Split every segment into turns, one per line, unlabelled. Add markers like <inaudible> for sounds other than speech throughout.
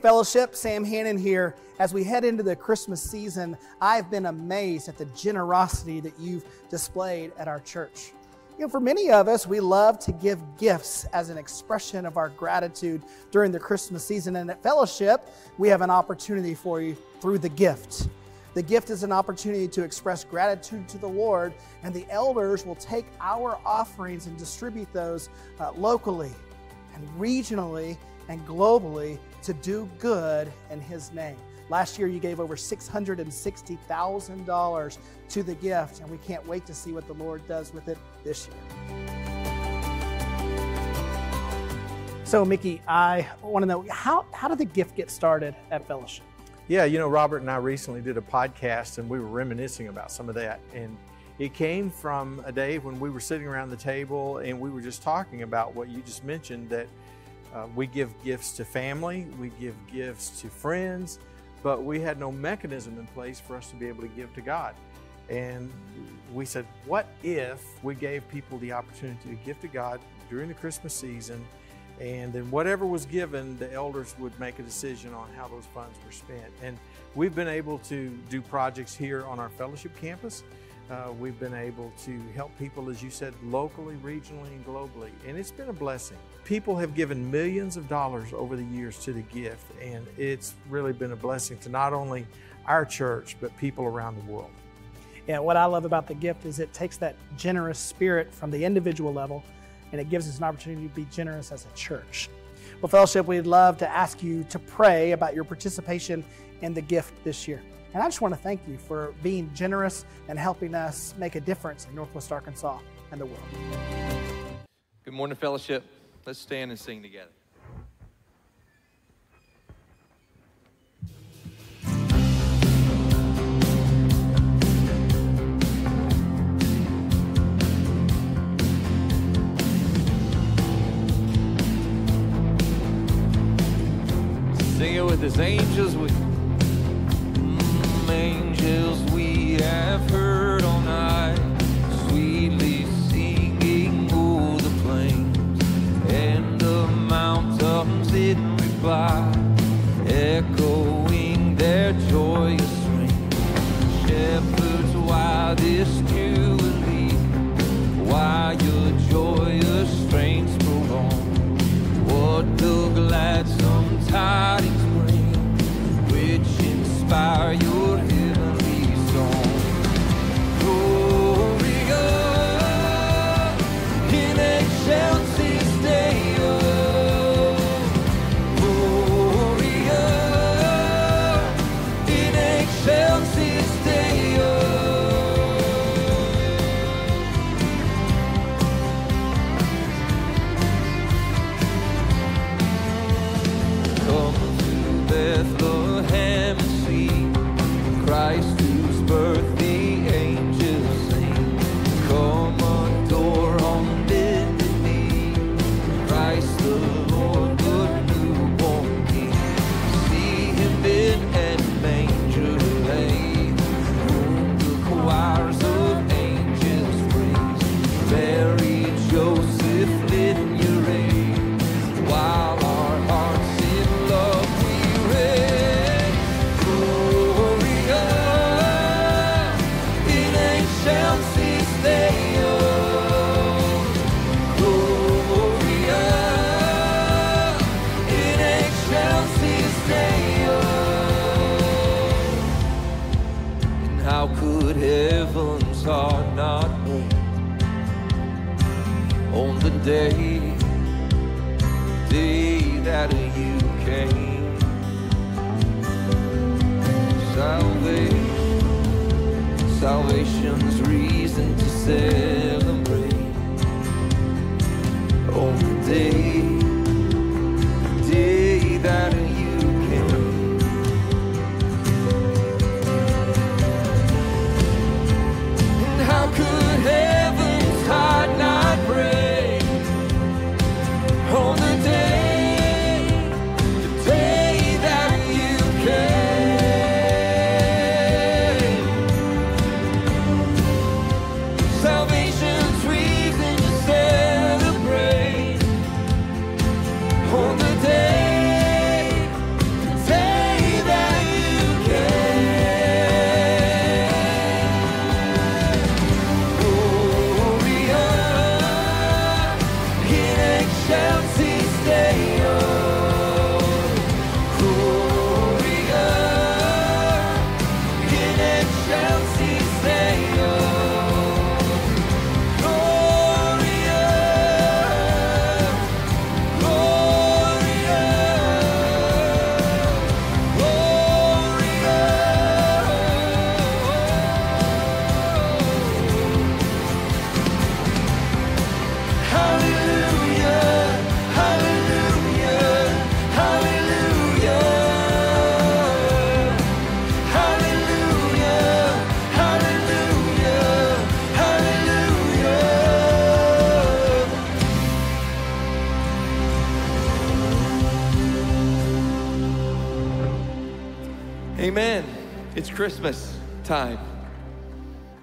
Fellowship, Sam Hannon here. As we head into the Christmas season, I've been amazed at the generosity that you've displayed at our church. You know, for many of us, we love to give gifts as an expression of our gratitude during the Christmas season. And at Fellowship, we have an opportunity for you through the gift. The gift is an opportunity to express gratitude to the Lord, and the elders will take our offerings and distribute those uh, locally and regionally and globally to do good in His name. Last year, you gave over $660,000 to the gift, and we can't wait to see what the Lord does with it this year. So, Mickey, I want to know how, how did the gift get started at Fellowship?
Yeah, you know, Robert and I recently did a podcast and we were reminiscing about some of that. And it came from a day when we were sitting around the table and we were just talking about what you just mentioned that uh, we give gifts to family, we give gifts to friends, but we had no mechanism in place for us to be able to give to God. And we said, what if we gave people the opportunity to give to God during the Christmas season? And then whatever was given, the elders would make a decision on how those funds were spent. And we've been able to do projects here on our fellowship campus. Uh, we've been able to help people, as you said, locally, regionally, and globally. And it's been a blessing. People have given millions of dollars over the years to the gift, and it's really been a blessing to not only our church, but people around the world.
Yeah, what I love about the gift is it takes that generous spirit from the individual level and it gives us an opportunity to be generous as a church. Well, Fellowship, we'd love to ask you to pray about your participation in the gift this year. And I just want to thank you for being generous and helping us make a difference in Northwest Arkansas and the world.
Good morning, fellowship. Let's stand and sing together. Sing it with his angels with angels we have heard all night, sweetly singing o'er the plains and the mountains in reply, that you came? Salvation, salvation's reason to celebrate on the day, the day that
Christmas time.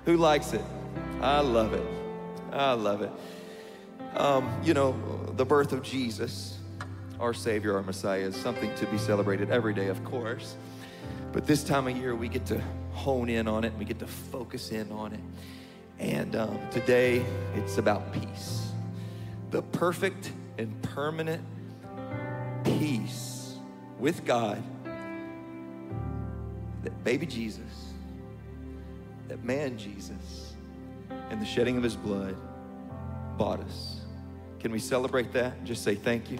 Who likes it? I love it. I love it. Um, you know, the birth of Jesus, our Savior, our Messiah, is something to be celebrated every day, of course. But this time of year, we get to hone in on it, we get to focus in on it. And um, today, it's about peace the perfect and permanent peace with God that baby Jesus, that man Jesus, and the shedding of his blood bought us. Can we celebrate that? Just say thank you.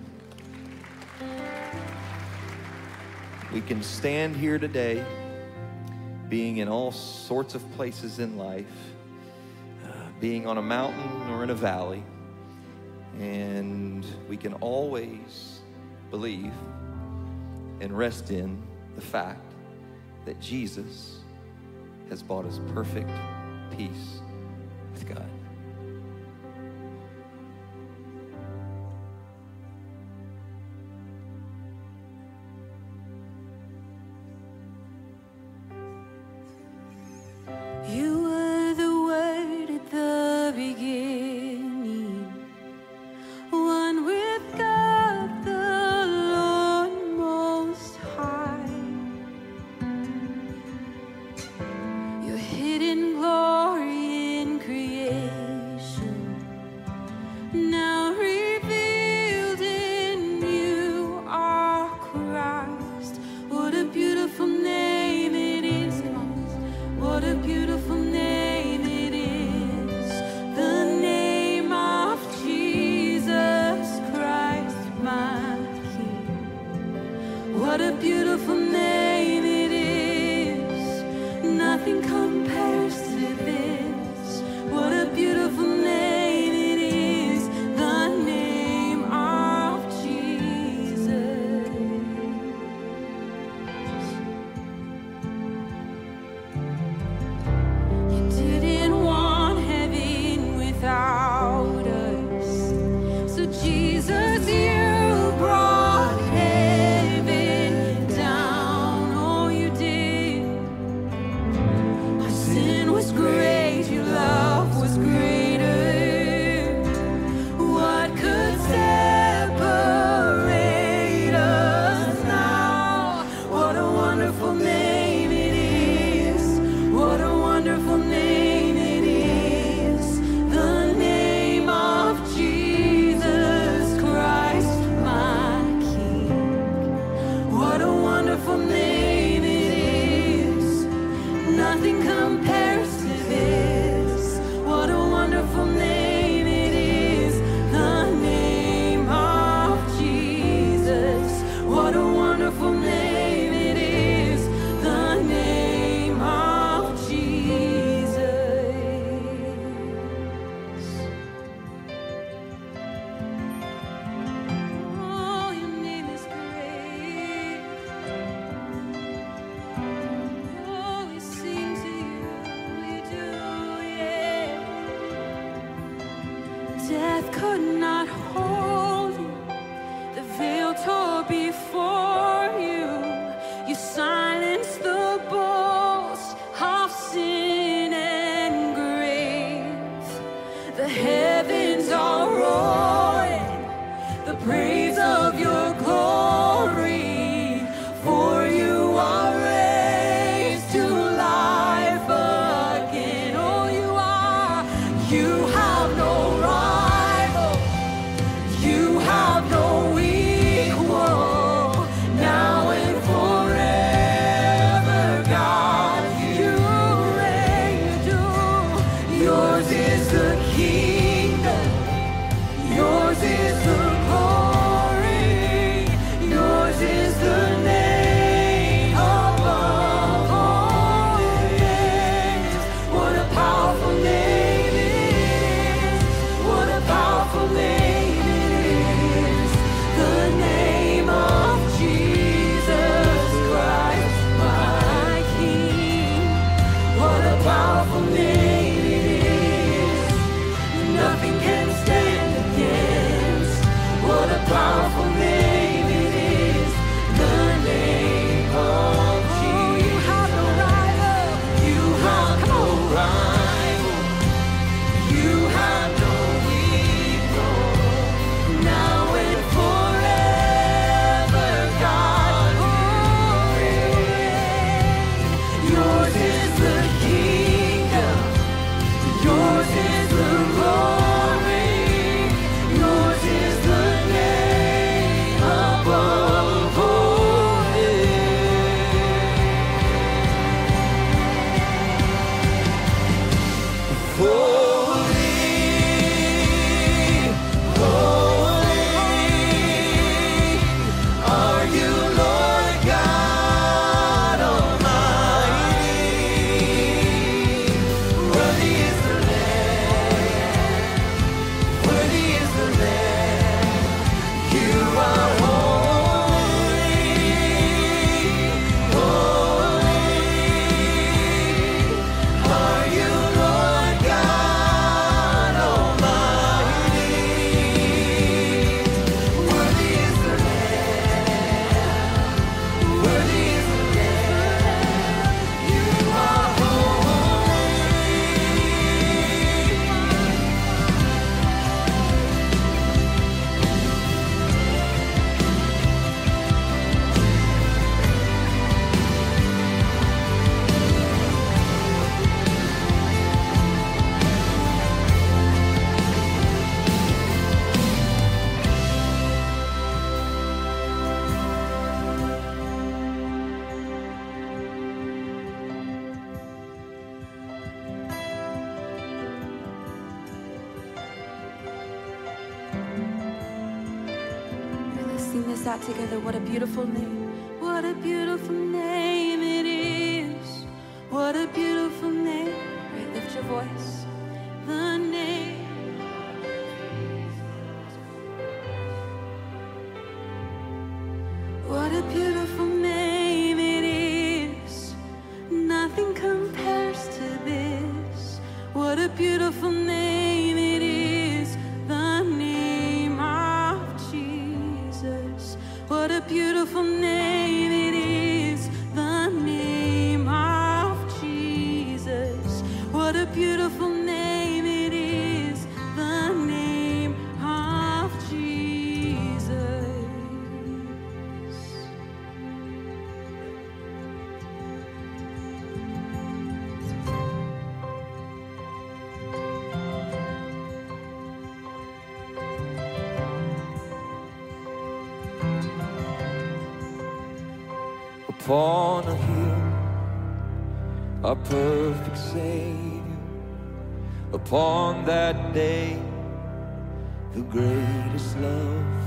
We can stand here today, being in all sorts of places in life, uh, being on a mountain or in a valley, and we can always believe and rest in the fact that Jesus has bought us perfect peace with God.
Beautiful name.
Upon that day, the greatest love,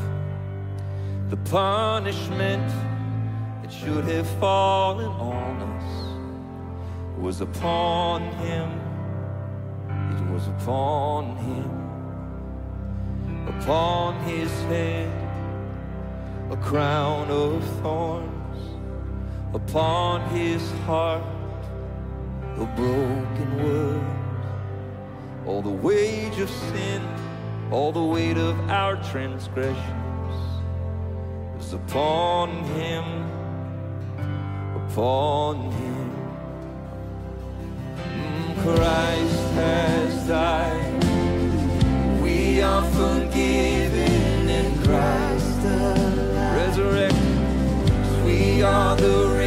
the punishment that should have fallen on us was upon him. It was upon him, upon his head, a crown of thorns. Upon his heart a broken word all the wage of sin all the weight of our transgressions is upon him upon him. Mm, Christ has died. We are forgiven in Christ alive resurrected. We are the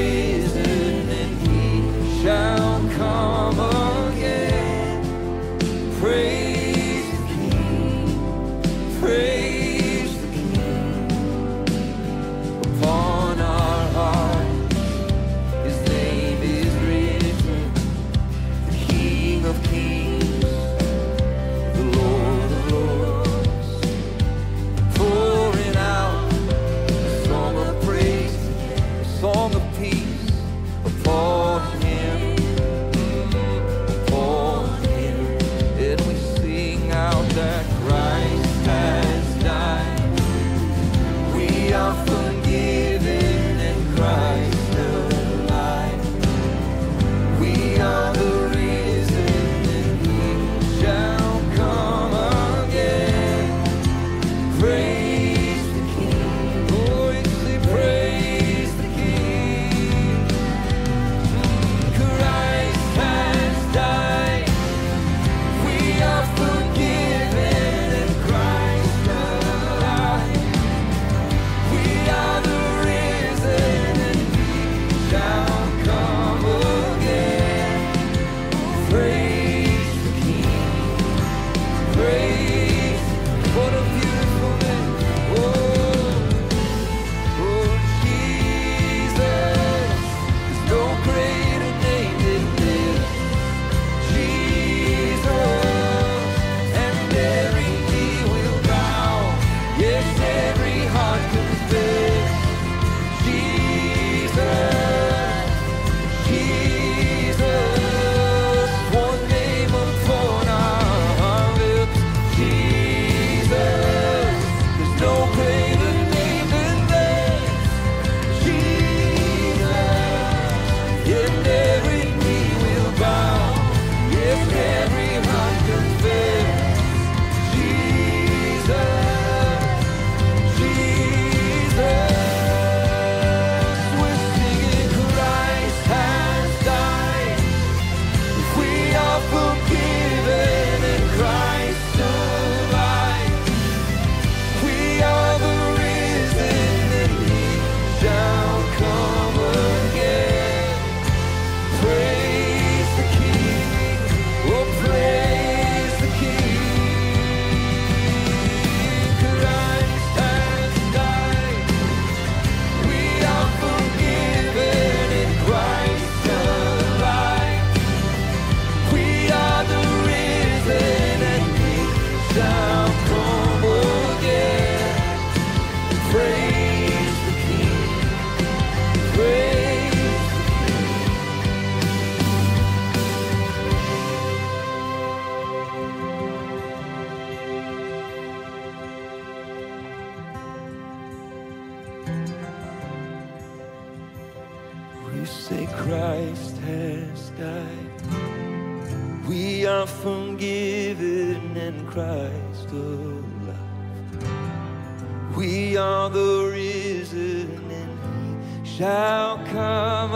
We are the risen and he shall come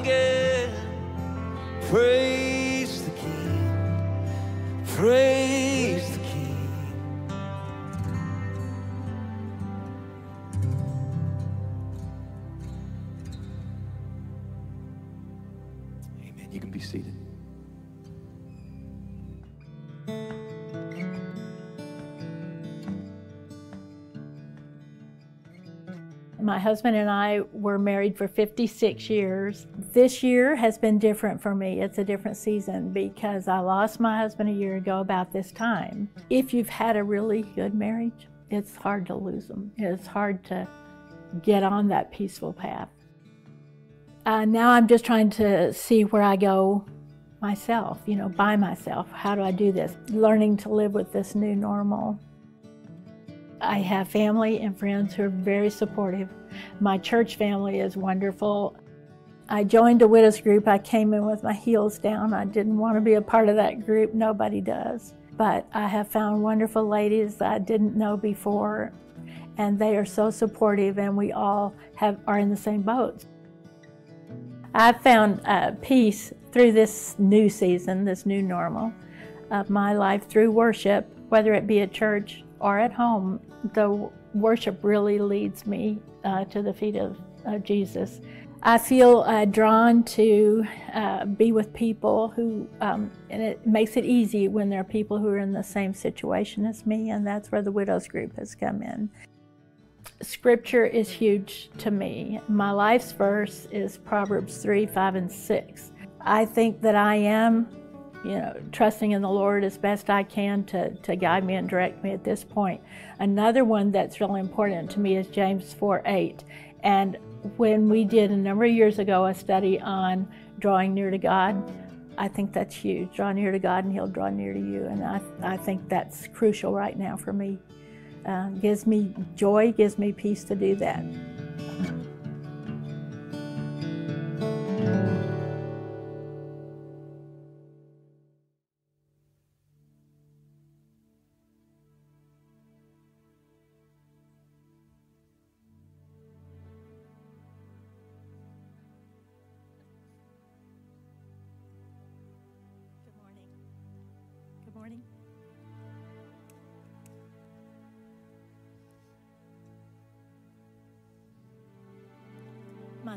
again. Praise the King. Praise
husband and I were married for 56 years. This year has been different for me. It's a different season because I lost my husband a year ago about this time. If you've had a really good marriage, it's hard to lose them. It's hard to get on that peaceful path. Uh, now I'm just trying to see where I go myself, you know, by myself. How do I do this? Learning to live with this new normal. I have family and friends who are very supportive. My church family is wonderful. I joined a widows group. I came in with my heels down. I didn't want to be a part of that group. Nobody does. But I have found wonderful ladies that I didn't know before, and they are so supportive, and we all have are in the same boat. I've found uh, peace through this new season, this new normal of my life through worship, whether it be at church or at home. The worship really leads me uh, to the feet of, Jesus. I feel uh, drawn to uh, be with people who, um, and it makes it easy when there are people who are in the same situation as me, and that's where the Widows Group has come in. Scripture is huge to me. My life's verse is Proverbs 3, 5, and 6. I think that I am, you know, trusting in the Lord as best I can to, to guide me and direct me at this point. Another one that's really important to me is James 4, 8. And when we did a number of years ago a study on drawing near to God, I think that's huge. Draw near to God and He'll draw near to you. And I, I think that's crucial right now for me. Uh, gives me joy, gives me peace to do that.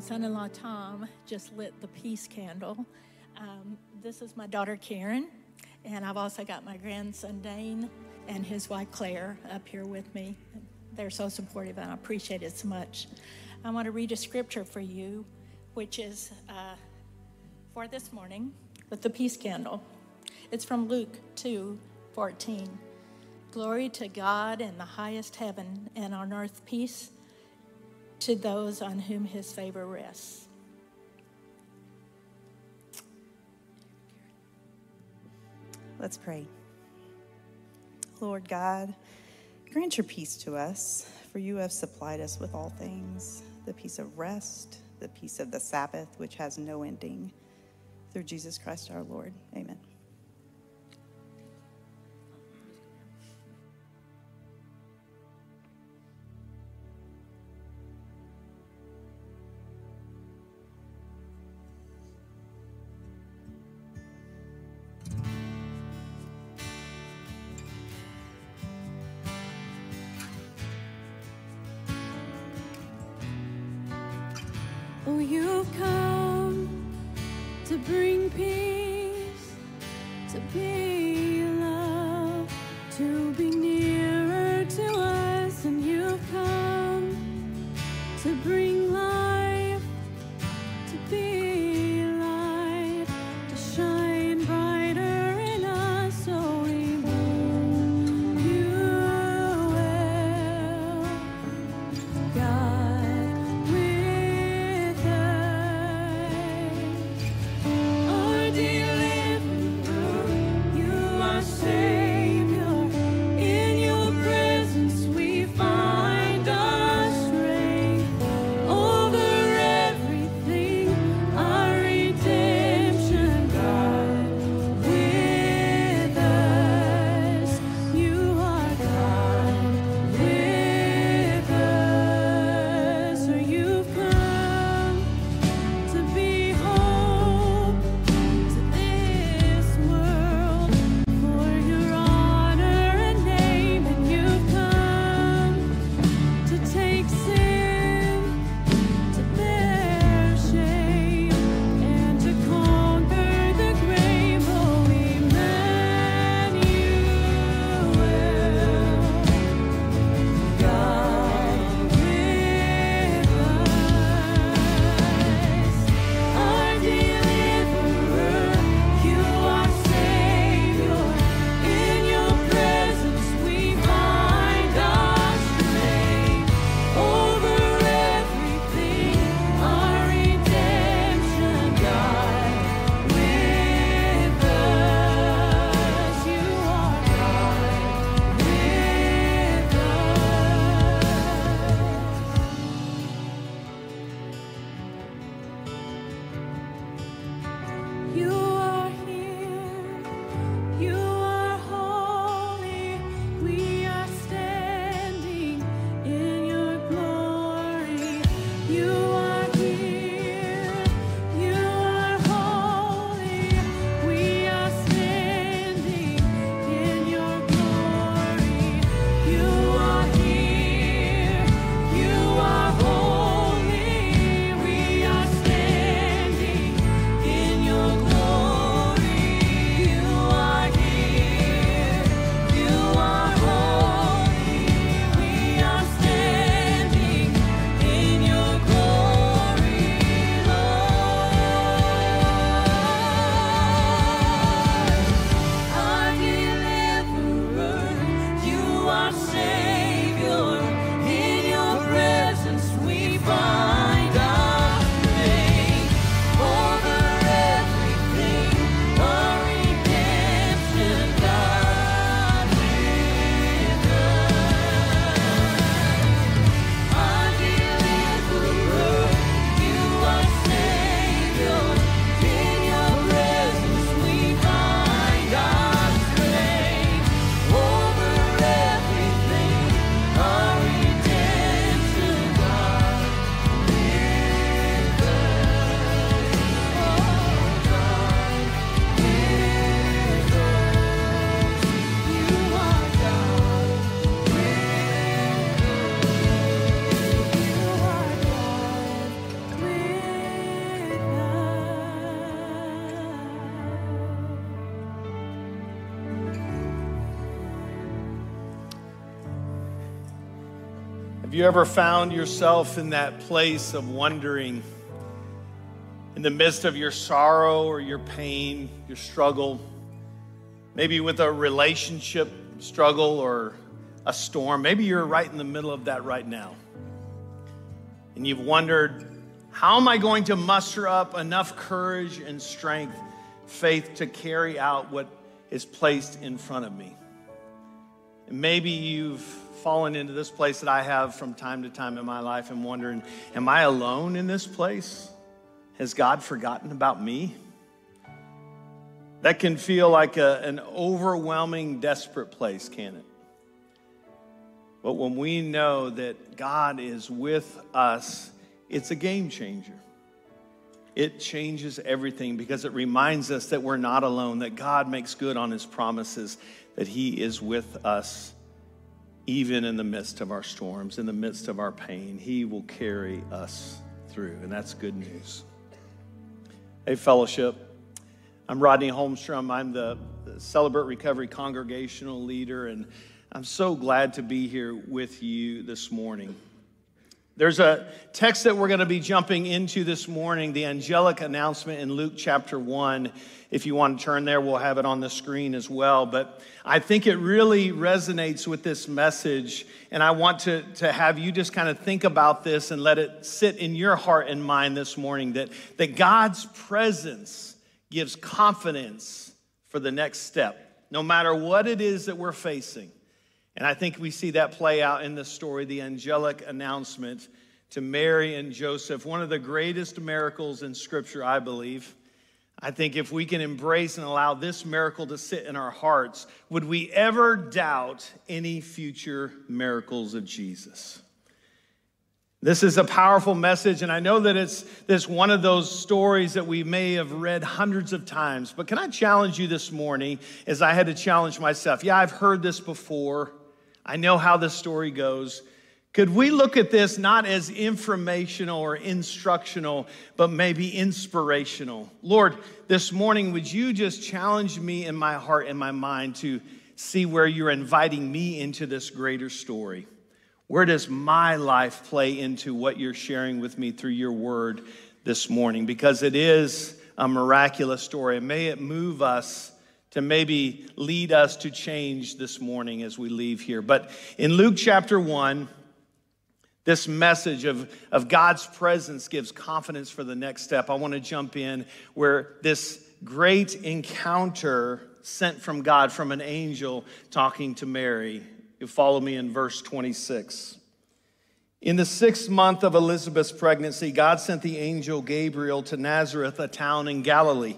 Son in law Tom just lit the peace candle. Um, this is my daughter Karen, and I've also got my grandson Dane and his wife Claire up here with me. They're so supportive, and I appreciate it so much. I want to read a scripture for you, which is uh, for this morning with the peace candle. It's from Luke 2 14. Glory to God in the highest heaven, and on earth peace to those on whom his favor rests.
Let's pray. Lord God, grant your peace to us, for you have supplied us with all things the peace of rest, the peace of the Sabbath, which has no ending. Through Jesus Christ our Lord. Amen.
You've come to bring peace, to be love, to be nearer you
ever found yourself in that place of wondering, in the midst of your sorrow or your pain, your struggle, maybe with a relationship struggle or a storm? Maybe you're right in the middle of that right now. And you've wondered, how am I going to muster up enough courage and strength, faith to carry out what is placed in front of me? And maybe you've fallen into this place that I have from time to time in my life and wondering, am I alone in this place? Has God forgotten about me? That can feel like a, an overwhelming, desperate place, can it? But when we know that God is with us, it's a game changer. It changes everything because it reminds us that we're not alone, that God makes good on his promises, that he is with us even in the midst of our storms, in the midst of our pain. He will carry us through, and that's good news. Hey, fellowship. I'm Rodney Holmstrom. I'm the Celebrate Recovery congregational leader, and I'm so glad to be here with you this morning. There's a text that we're going to be jumping into this morning, the angelic announcement in Luke chapter 1. If you want to turn there, we'll have it on the screen as well. But I think it really resonates with this message. And I want to, to have you just kind of think about this and let it sit in your heart and mind this morning that, that God's presence gives confidence for the next step, no matter what it is that we're facing. And I think we see that play out in the story, the angelic announcement to Mary and Joseph, one of the greatest miracles in Scripture, I believe. I think if we can embrace and allow this miracle to sit in our hearts, would we ever doubt any future miracles of Jesus? This is a powerful message, and I know that it's this one of those stories that we may have read hundreds of times. But can I challenge you this morning, as I had to challenge myself? Yeah, I've heard this before. I know how this story goes. Could we look at this not as informational or instructional, but maybe inspirational? Lord, this morning, would you just challenge me in my heart and my mind to see where you're inviting me into this greater story? Where does my life play into what you're sharing with me through your word this morning? Because it is a miraculous story. may it move us to maybe lead us to change this morning as we leave here. But in Luke chapter 1, this message of, of God's presence gives confidence for the next step. I want to jump in where this great encounter sent from God, from an angel talking to Mary. You follow me in verse 26. In the sixth month of Elizabeth's pregnancy, God sent the angel Gabriel to Nazareth, a town in Galilee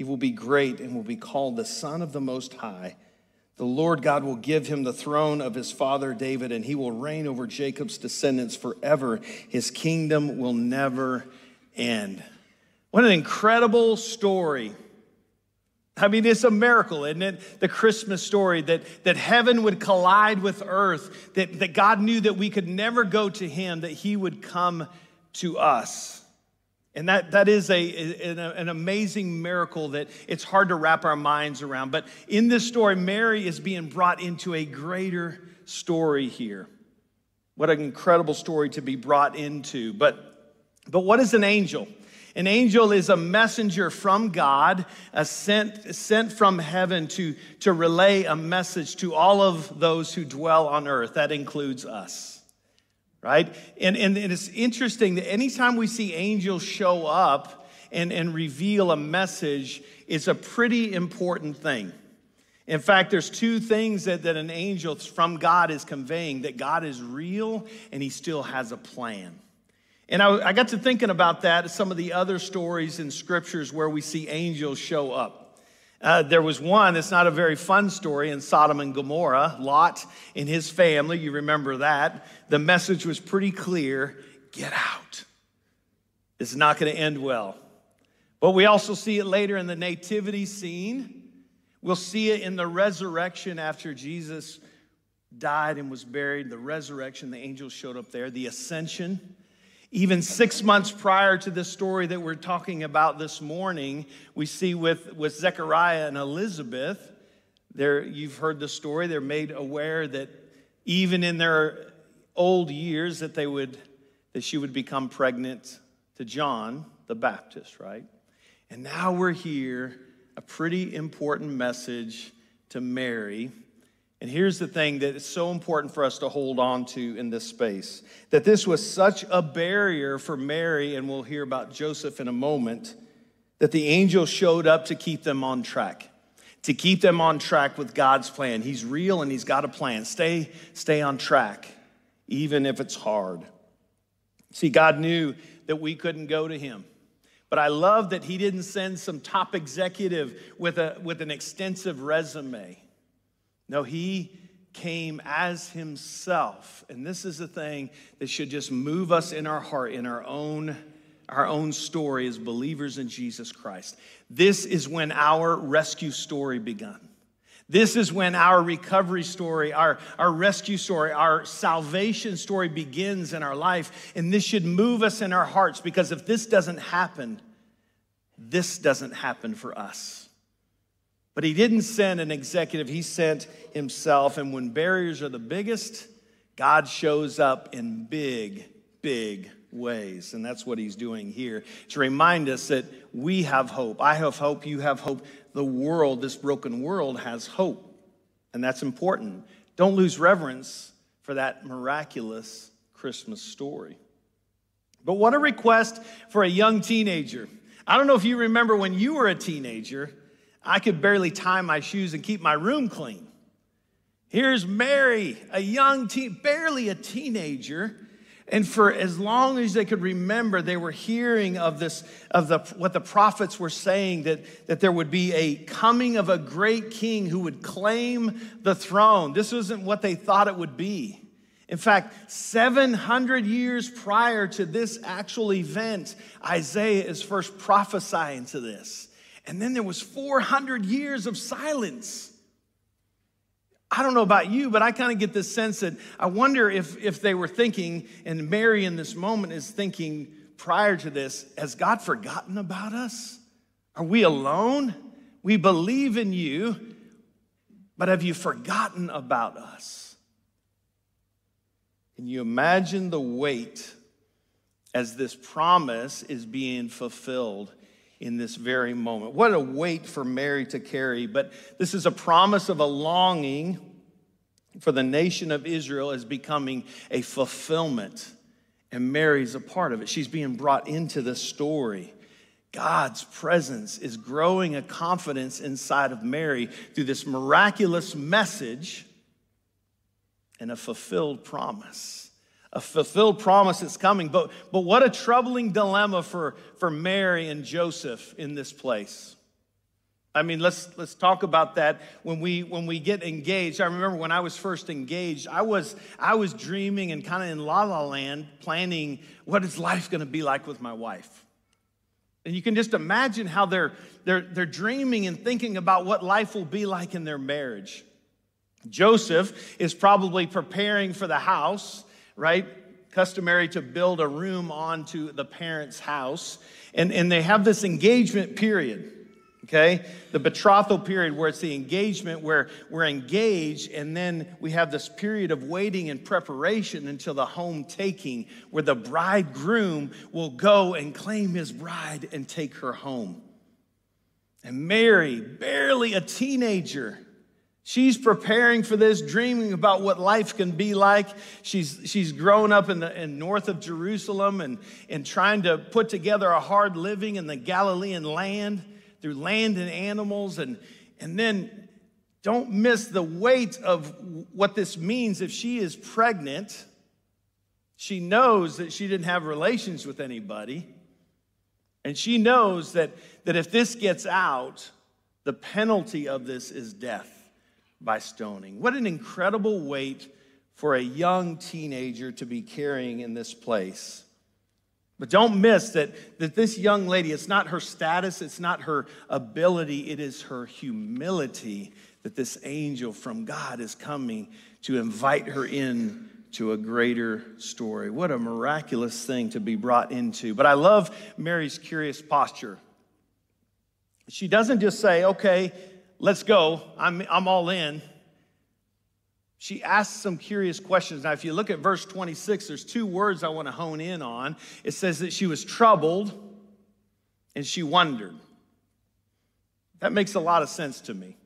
He will be great and will be called the Son of the Most High. The Lord God will give him the throne of his father David, and he will reign over Jacob's descendants forever. His kingdom will never end. What an incredible story. I mean, it's a miracle, isn't it? The Christmas story that, that heaven would collide with earth, that, that God knew that we could never go to him, that he would come to us. And that, that is a, an, amazing miracle that it's hard to wrap our minds around. But in this story, Mary is being brought into a greater story here. What an incredible story to be brought into. But, but what is an angel? An angel is a messenger from God, a sent, sent from heaven to, to relay a message to all of those who dwell on earth. That includes us right? And, and, and, it's interesting that anytime we see angels show up and, and reveal a message, it's a pretty important thing. In fact, there's two things that, that an angel from God is conveying that God is real and he still has a plan. And I, I got to thinking about that, some of the other stories in scriptures where we see angels show up. Uh, there was one that's not a very fun story in Sodom and Gomorrah. Lot and his family, you remember that. The message was pretty clear get out. It's not going to end well. But we also see it later in the nativity scene. We'll see it in the resurrection after Jesus died and was buried. The resurrection, the angels showed up there. The ascension. Even six months prior to the story that we're talking about this morning, we see with, with Zechariah and Elizabeth, there, you've heard the story, they're made aware that even in their old years that they would that she would become pregnant to John the Baptist, right? And now we're here, a pretty important message to Mary and here's the thing that is so important for us to hold on to in this space that this was such a barrier for Mary, and we'll hear about Joseph in a moment, that the angel showed up to keep them on track, to keep them on track with God's plan. He's real and he's got a plan. Stay, stay on track, even if it's hard. See, God knew that we couldn't go to him. But I love that he didn't send some top executive with, a, with an extensive resume. No, he came as himself. And this is the thing that should just move us in our heart, in our own, our own story as believers in Jesus Christ. This is when our rescue story begun. This is when our recovery story, our, our rescue story, our salvation story begins in our life. And this should move us in our hearts because if this doesn't happen, this doesn't happen for us. But he didn't send an executive, he sent himself. And when barriers are the biggest, God shows up in big, big ways. And that's what he's doing here to remind us that we have hope. I have hope, you have hope. The world, this broken world, has hope. And that's important. Don't lose reverence for that miraculous Christmas story. But what a request for a young teenager. I don't know if you remember when you were a teenager, I could barely tie my shoes and keep my room clean. Here's Mary, a young teen, barely a teenager. And for as long as they could remember, they were hearing of this, of the, what the prophets were saying, that, that there would be a coming of a great king who would claim the throne. This wasn't what they thought it would be. In fact, 700 years prior to this actual event, Isaiah is first prophesying to this. And then there was 400 years of silence. I don't know about you, but I kind of get this sense that I wonder if, if they were thinking, and Mary in this moment is thinking prior to this, has God forgotten about us? Are we alone? We believe in you, but have you forgotten about us? Can you imagine the weight as this promise is being fulfilled in this very moment. What a weight for Mary to carry, but this is a promise of a longing for the nation of Israel as becoming a fulfillment. And Mary's a part of it. She's being brought into the story. God's presence is growing a confidence inside of Mary through this miraculous message and a fulfilled promise a fulfilled promise is coming. But, but what a troubling dilemma for, for Mary and Joseph in this place. I mean, let's, let's talk about that when we, when we get engaged. I remember when I was first engaged, I was, I was dreaming and kind of in la la land, planning what is life going to be like with my wife. And you can just imagine how they're, they're, they're dreaming and thinking about what life will be like in their marriage. Joseph is probably preparing for the house right? Customary to build a room onto the parent's house. And, and they have this engagement period, okay? The betrothal period where it's the engagement where we're engaged, and then we have this period of waiting and preparation until the home taking, where the bridegroom will go and claim his bride and take her home. And Mary, barely a teenager, She's preparing for this, dreaming about what life can be like. She's, she's grown up in the in north of Jerusalem and, and trying to put together a hard living in the Galilean land through land and animals. And, and then don't miss the weight of what this means if she is pregnant. She knows that she didn't have relations with anybody. And she knows that, that if this gets out, the penalty of this is death by stoning. What an incredible weight for a young teenager to be carrying in this place. But don't miss that, that this young lady, it's not her status, it's not her ability, it is her humility that this angel from God is coming to invite her in to a greater story. What a miraculous thing to be brought into. But I love Mary's curious posture. She doesn't just say, okay, let's go, I'm, I'm all in. She asks some curious questions. Now, if you look at verse 26, there's two words I want to hone in on. It says that she was troubled and she wondered. That makes a lot of sense to me.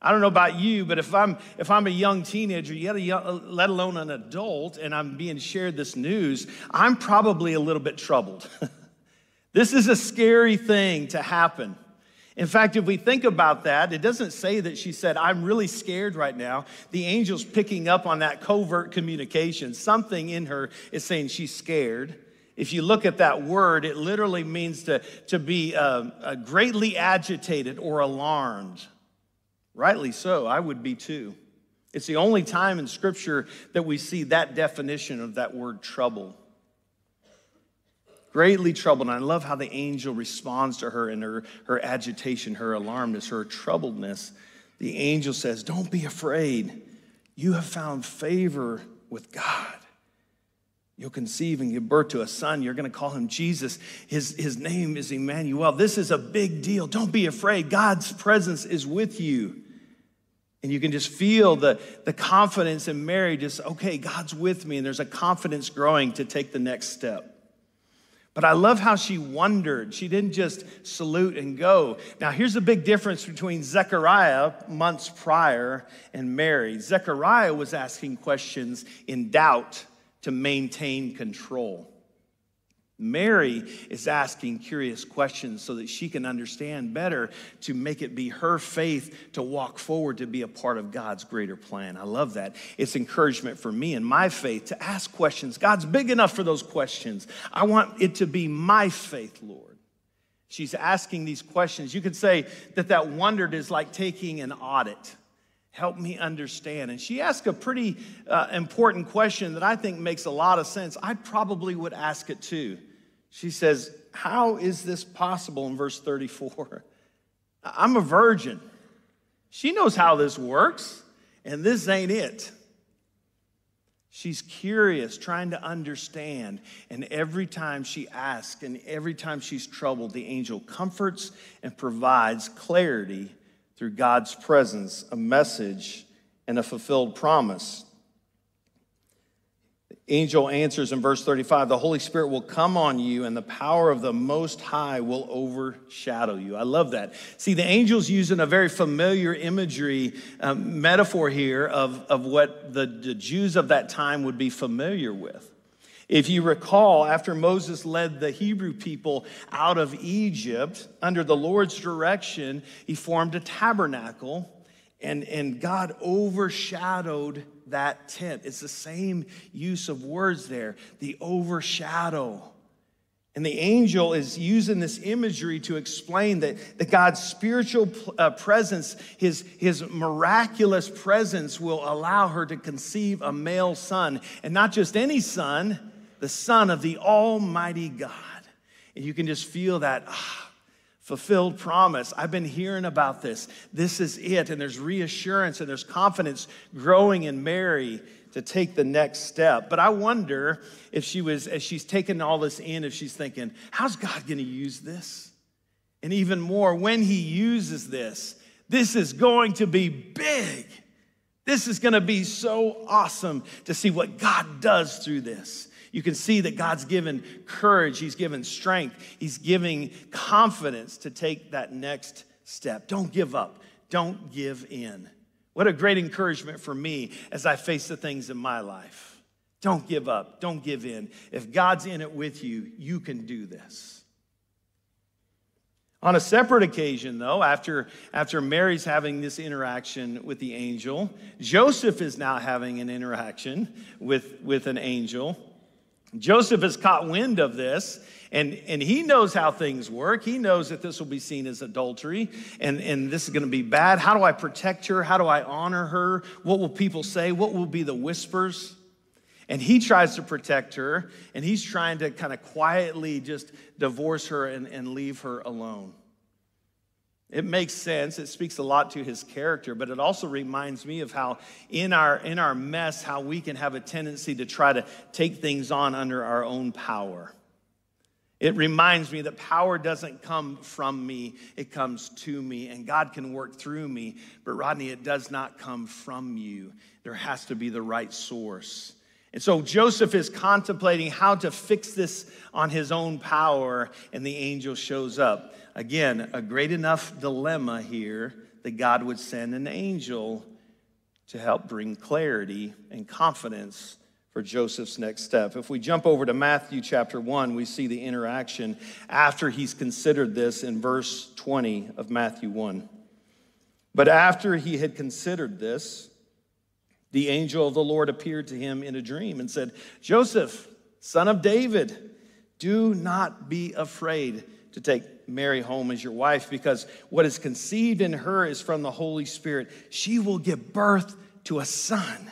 I don't know about you, but if I'm if I'm a young teenager, yet young, let alone an adult, and I'm being shared this news, I'm probably a little bit troubled. <laughs> this is a scary thing to happen. In fact, if we think about that, it doesn't say that she said, I'm really scared right now. The angel's picking up on that covert communication. Something in her is saying she's scared. If you look at that word, it literally means to, to be uh, uh, greatly agitated or alarmed. Rightly so, I would be too. It's the only time in Scripture that we see that definition of that word trouble. Greatly troubled. And I love how the angel responds to her in her, her agitation, her alarmness, her troubledness. The angel says, Don't be afraid. You have found favor with God. You'll conceive and give birth to a son. You're going to call him Jesus. His, his name is Emmanuel. This is a big deal. Don't be afraid. God's presence is with you. And you can just feel the, the confidence in Mary, just, okay, God's with me. And there's a confidence growing to take the next step. But I love how she wondered. She didn't just salute and go. Now, here's the big difference between Zechariah months prior and Mary. Zechariah was asking questions in doubt to maintain control. Mary is asking curious questions so that she can understand better to make it be her faith to walk forward to be a part of God's greater plan. I love that. It's encouragement for me and my faith to ask questions. God's big enough for those questions. I want it to be my faith, Lord. She's asking these questions. You could say that that wondered is like taking an audit. Help me understand. And she asked a pretty uh, important question that I think makes a lot of sense. I probably would ask it too. She says, How is this possible in verse 34? <laughs> I'm a virgin. She knows how this works, and this ain't it. She's curious, trying to understand. And every time she asks and every time she's troubled, the angel comforts and provides clarity through God's presence, a message, and a fulfilled promise angel answers in verse 35 the Holy Spirit will come on you, and the power of the Most High will overshadow you. I love that. See, the angel's using a very familiar imagery um, metaphor here of, of what the, the Jews of that time would be familiar with. If you recall, after Moses led the Hebrew people out of Egypt under the Lord's direction, he formed a tabernacle and, and God overshadowed that tent. It's the same use of words there, the overshadow. And the angel is using this imagery to explain that, that God's spiritual uh, presence, his, his miraculous presence, will allow her to conceive a male son. And not just any son, the son of the Almighty God. And you can just feel that. Ah, fulfilled promise. I've been hearing about this. This is it. And there's reassurance and there's confidence growing in Mary to take the next step. But I wonder if she was, as she's taking all this in, if she's thinking, how's God going to use this? And even more, when he uses this, this is going to be big. This is going to be so awesome to see what God does through this. You can see that God's given courage, He's given strength, He's giving confidence to take that next step. Don't give up, don't give in. What a great encouragement for me as I face the things in my life. Don't give up, don't give in. If God's in it with you, you can do this. On a separate occasion, though, after, after Mary's having this interaction with the angel, Joseph is now having an interaction with, with an angel. Joseph has caught wind of this, and, and he knows how things work. He knows that this will be seen as adultery, and, and this is going to be bad. How do I protect her? How do I honor her? What will people say? What will be the whispers? And he tries to protect her, and he's trying to kind of quietly just divorce her and, and leave her alone. It makes sense. It speaks a lot to his character, but it also reminds me of how in our in our mess how we can have a tendency to try to take things on under our own power. It reminds me that power doesn't come from me, it comes to me, and God can work through me. But Rodney, it does not come from you. There has to be the right source. And so Joseph is contemplating how to fix this on his own power, and the angel shows up. Again, a great enough dilemma here that God would send an angel to help bring clarity and confidence for Joseph's next step. If we jump over to Matthew chapter 1, we see the interaction after he's considered this in verse 20 of Matthew 1. But after he had considered this, the angel of the Lord appeared to him in a dream and said, Joseph, son of David, do not be afraid to take Mary home as your wife, because what is conceived in her is from the Holy Spirit. She will give birth to a son,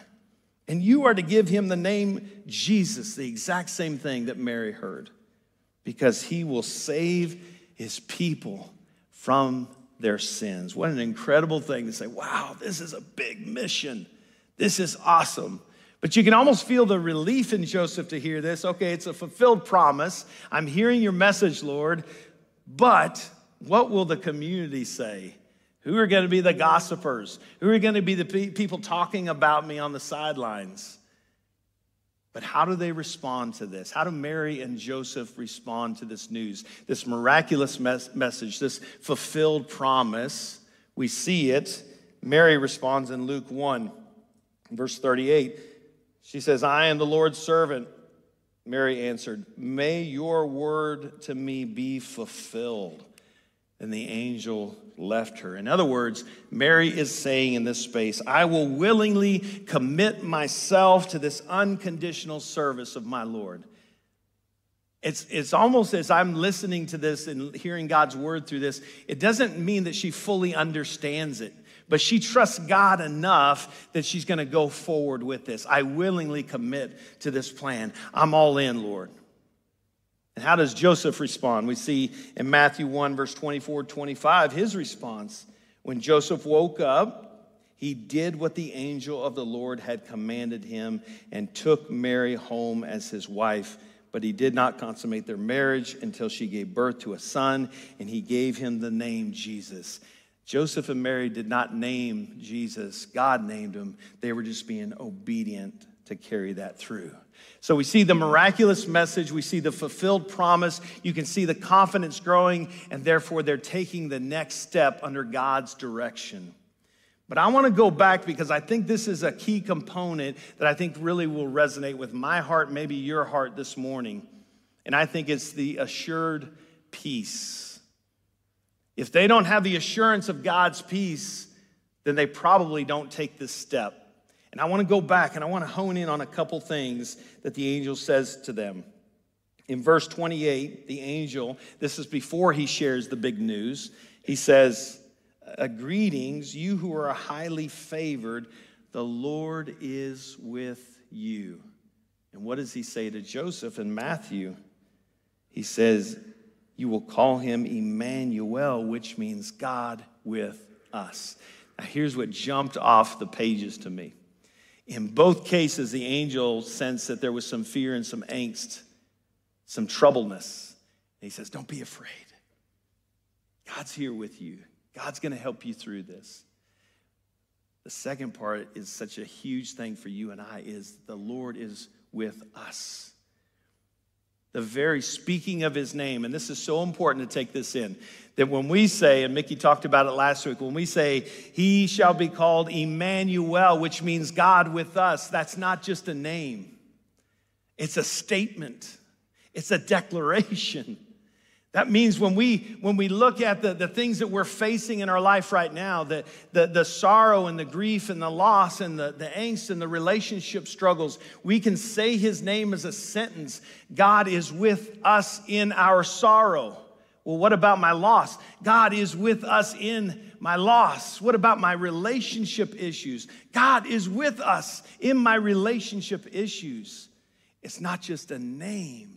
and you are to give him the name Jesus, the exact same thing that Mary heard, because he will save his people from their sins. What an incredible thing to say, wow, this is a big mission. This is awesome. But you can almost feel the relief in Joseph to hear this. Okay, it's a fulfilled promise. I'm hearing your message, Lord. But what will the community say? Who are going to be the gossipers? Who are going to be the pe- people talking about me on the sidelines? But how do they respond to this? How do Mary and Joseph respond to this news, this miraculous mes- message, this fulfilled promise? We see it. Mary responds in Luke 1, verse 38. She says, I am the Lord's servant. Mary answered, May your word to me be fulfilled. And the angel left her. In other words, Mary is saying in this space, I will willingly commit myself to this unconditional service of my Lord. It's, it's almost as I'm listening to this and hearing God's word through this, it doesn't mean that she fully understands it but she trusts God enough that she's going to go forward with this. I willingly commit to this plan. I'm all in, Lord. And how does Joseph respond? We see in Matthew 1, verse 24 25, his response. When Joseph woke up, he did what the angel of the Lord had commanded him and took Mary home as his wife. But he did not consummate their marriage until she gave birth to a son, and he gave him the name Jesus. Joseph and Mary did not name Jesus, God named him. They were just being obedient to carry that through. So we see the miraculous message, we see the fulfilled promise, you can see the confidence growing, and therefore they're taking the next step under God's direction. But I want to go back because I think this is a key component that I think really will resonate with my heart, maybe your heart this morning. And I think it's the assured peace. If they don't have the assurance of God's peace, then they probably don't take this step. And I want to go back and I want to hone in on a couple things that the angel says to them. In verse 28, the angel, this is before he shares the big news, he says, uh, Greetings, you who are highly favored, the Lord is with you. And what does he say to Joseph in Matthew? He says, you will call him Emmanuel, which means God with us. Now, here's what jumped off the pages to me. In both cases, the angel sensed that there was some fear and some angst, some troubleness. And he says, Don't be afraid. God's here with you, God's going to help you through this. The second part is such a huge thing for you and I is the Lord is with us the very speaking of his name. And this is so important to take this in that when we say, and Mickey talked about it last week, when we say, He shall be called Emmanuel, which means God with us, that's not just a name, it's a statement, it's a declaration. That means when we, when we look at the, the things that we're facing in our life right now, the, the, the sorrow and the grief and the loss and the, the angst and the relationship struggles, we can say his name as a sentence God is with us in our sorrow. Well, what about my loss? God is with us in my loss. What about my relationship issues? God is with us in my relationship issues. It's not just a name,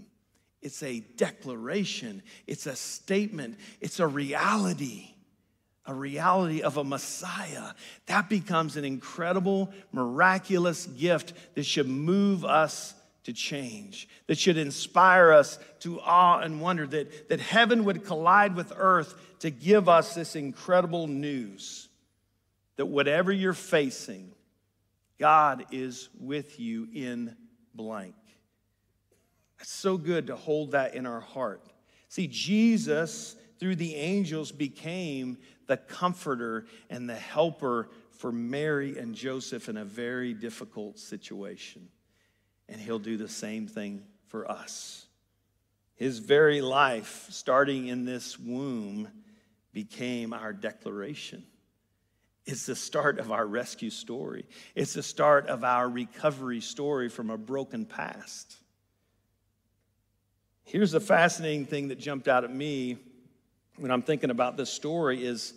it's a declaration, it's a statement, it's a reality. A reality of a Messiah. That becomes an incredible, miraculous gift that should move us to change, that should inspire us to awe and wonder, that, that heaven would collide with earth to give us this incredible news that whatever you're facing, God is with you in blank. It's so good to hold that in our heart. See, Jesus, through the angels, became the comforter and the helper for Mary and Joseph in a very difficult situation and he'll do the same thing for us. His very life, starting in this womb, became our declaration. It's the start of our rescue story. It's the start of our recovery story from a broken past. Here's the fascinating thing that jumped out at me when I'm thinking about this story is,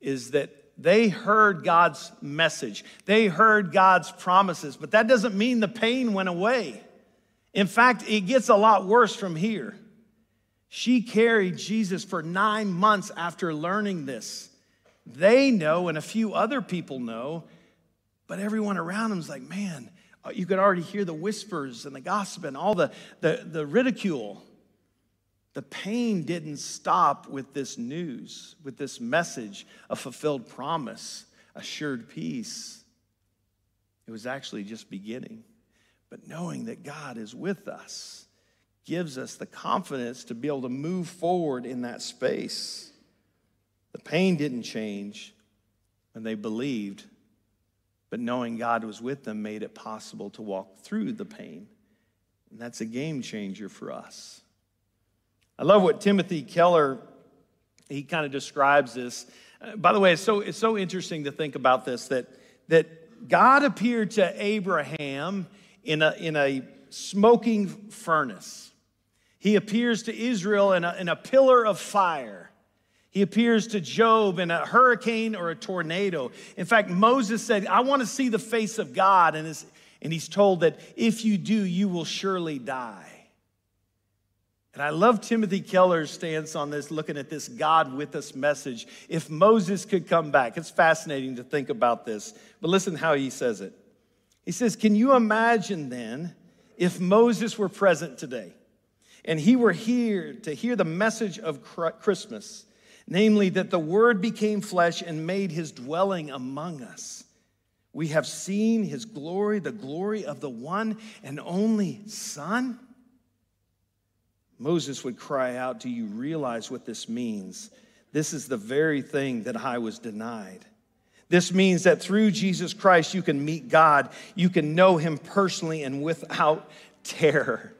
is that they heard God's message, they heard God's promises, but that doesn't mean the pain went away. In fact, it gets a lot worse from here. She carried Jesus for nine months after learning this. They know, and a few other people know, but everyone around them is like, man, Uh, you could already hear the whispers and the gossip and all the, the, the ridicule. The pain didn't stop with this news, with this message, a fulfilled promise, assured peace. It was actually just beginning. But knowing that God is with us gives us the confidence to be able to move forward in that space. The pain didn't change when they believed, but knowing God was with them made it possible to walk through the pain. And that's a game changer for us. I love what Timothy Keller, he kind of describes this. Uh, by the way, it's so, it's so interesting to think about this that, that God appeared to Abraham in a, in a smoking furnace. He appears to Israel in a, in a pillar of fire. He appears to Job in a hurricane or a tornado. In fact, Moses said, I want to see the face of God. And, and he's told that if you do, you will surely die. And I love Timothy Keller's stance on this, looking at this God with us message. If Moses could come back, it's fascinating to think about this. But listen how he says it. He says, Can you imagine then if Moses were present today and he were here to hear the message of Christmas, namely that the Word became flesh and made his dwelling among us? We have seen his glory, the glory of the one and only Son. Moses would cry out, Do you realize what this means? This is the very thing that I was denied. This means that through Jesus Christ, you can meet God, you can know Him personally and without terror.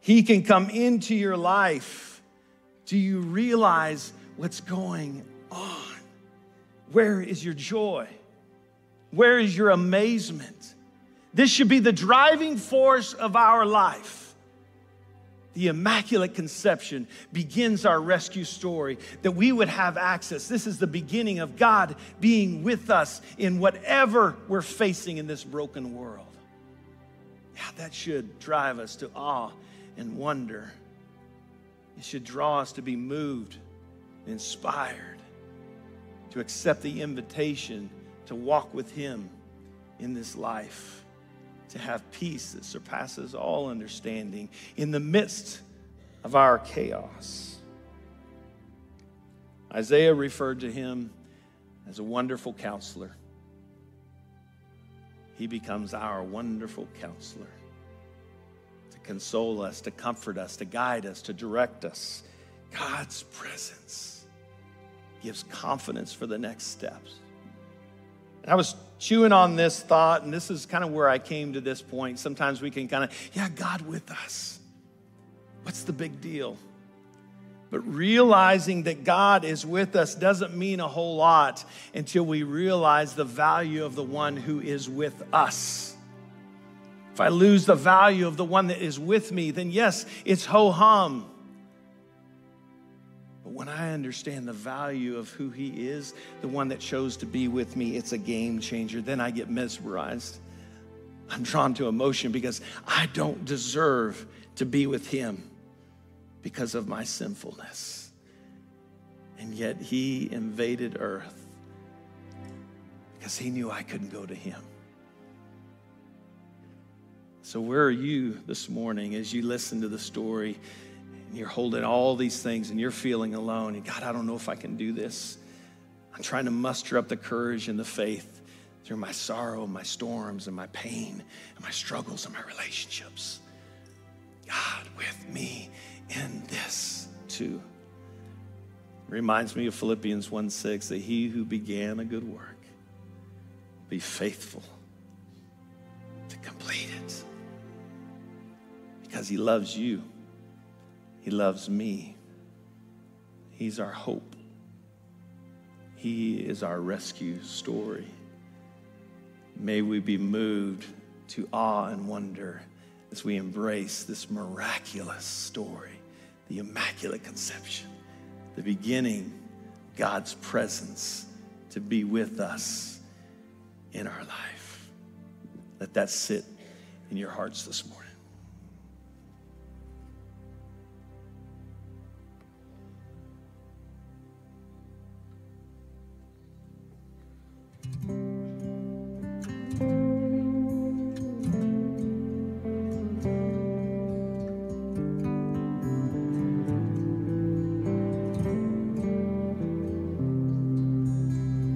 He can come into your life. Do you realize what's going on? Where is your joy? Where is your amazement? This should be the driving force of our life the Immaculate Conception begins our rescue story, that we would have access. This is the beginning of God being with us in whatever we're facing in this broken world. Yeah, that should drive us to awe and wonder. It should draw us to be moved, inspired, to accept the invitation to walk with Him in this life to have peace that surpasses all understanding in the midst of our chaos. Isaiah referred to him as a wonderful counselor. He becomes our wonderful counselor console us, to comfort us, to guide us, to direct us. God's presence gives confidence for the next steps. And I was chewing on this thought, and this is kind of where I came to this point. Sometimes we can kind of, yeah, God with us. What's the big deal? But realizing that God is with us doesn't mean a whole lot until we realize the value of the one who is with us. If I lose the value of the one that is with me, then yes, it's ho hum. But when I understand the value of who He is, the one that chose to be with me, it's a game changer. Then I get mesmerized. I'm drawn to emotion because I don't deserve to be with Him because of my sinfulness. And yet He invaded earth because He knew I couldn't go to Him. So, where are you this morning as you listen to the story and you're holding all these things and you're feeling alone? And God, I don't know if I can do this. I'm trying to muster up the courage and the faith through my sorrow, my storms, and my pain, and my struggles, and my relationships. God with me in this too. Reminds me of Philippians 1 6 that he who began a good work be faithful to complete it because he loves you. He loves me. He's our hope. He is our rescue story. May we be moved to awe and wonder as we embrace this miraculous story, the Immaculate Conception, the beginning, God's presence to be with us in our life. Let that sit in your hearts this morning.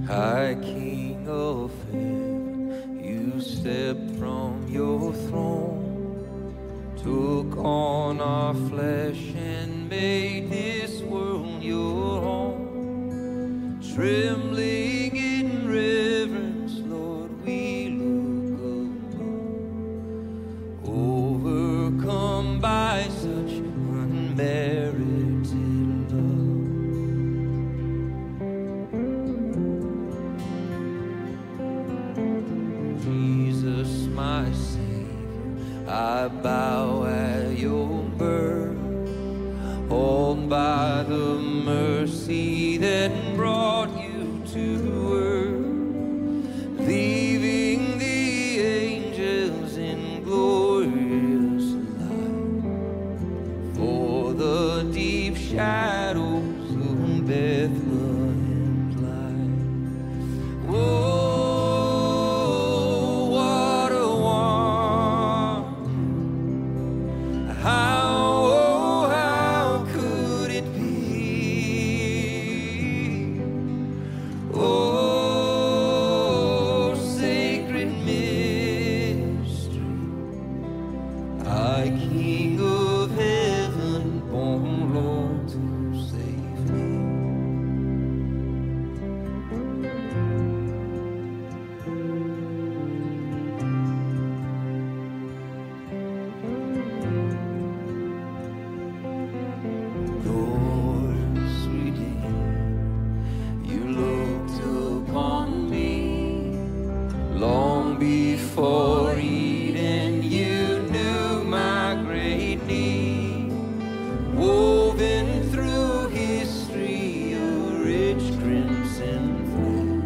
High King of heaven, you stepped from your throne, took on our flesh and made this world your home. Trembling rich crimson thread.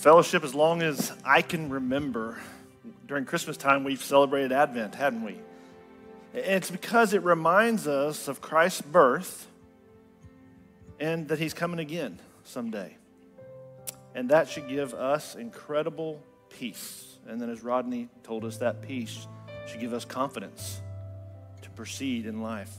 Fellowship, as long as I can remember, during Christmas time, we've celebrated Advent, hadn't we? And it's because it reminds us of Christ's birth and that he's coming again someday. And that should give us incredible peace. And then, as Rodney told us, that peace should give us confidence to proceed in life.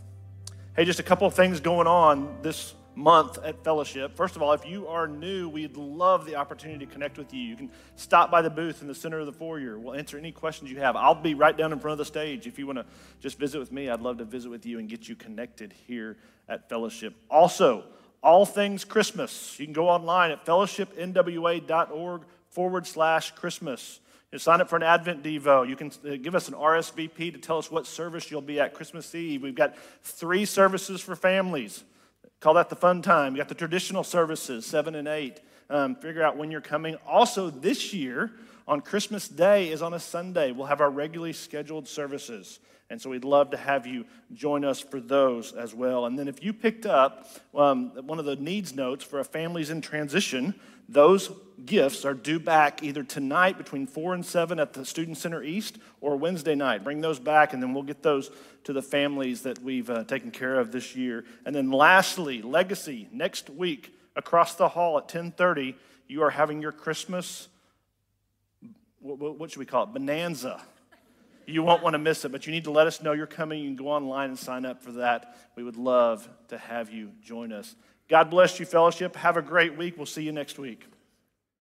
Hey, just a couple of things going on this month at Fellowship. First of all, if you are new, we'd love the opportunity to connect with you. You can stop by the booth in the center of the foyer. We'll answer any questions you have. I'll be right down in front of the stage. If you want to just visit with me, I'd love to visit with you and get you connected here at Fellowship. Also, all things Christmas. You can go online at fellowshipnwa.org forward slash Christmas. You sign up for an Advent Devo. You can uh, give us an RSVP to tell us what service you'll be at Christmas Eve. We've got three services for families. Call that the fun time. You got the traditional services, seven and eight. Um, figure out when you're coming. Also, this year on Christmas Day is on a Sunday. We'll have our regularly scheduled services. And so we'd love to have you join us for those as well. And then if you picked up um, one of the needs notes for a families in transition, those gifts are due back either tonight between 4 and 7 at the Student Center East or Wednesday night. Bring those back, and then we'll get those to the families that we've uh, taken care of this year. And then lastly, Legacy, next week across the hall at 1030, you are having your Christmas, what, what should we call it, bonanza. You won't want to miss it, but you need to let us know you're coming. You can go online and sign up for that. We would love to have you join us. God bless you, fellowship. Have a great week. We'll see you next week.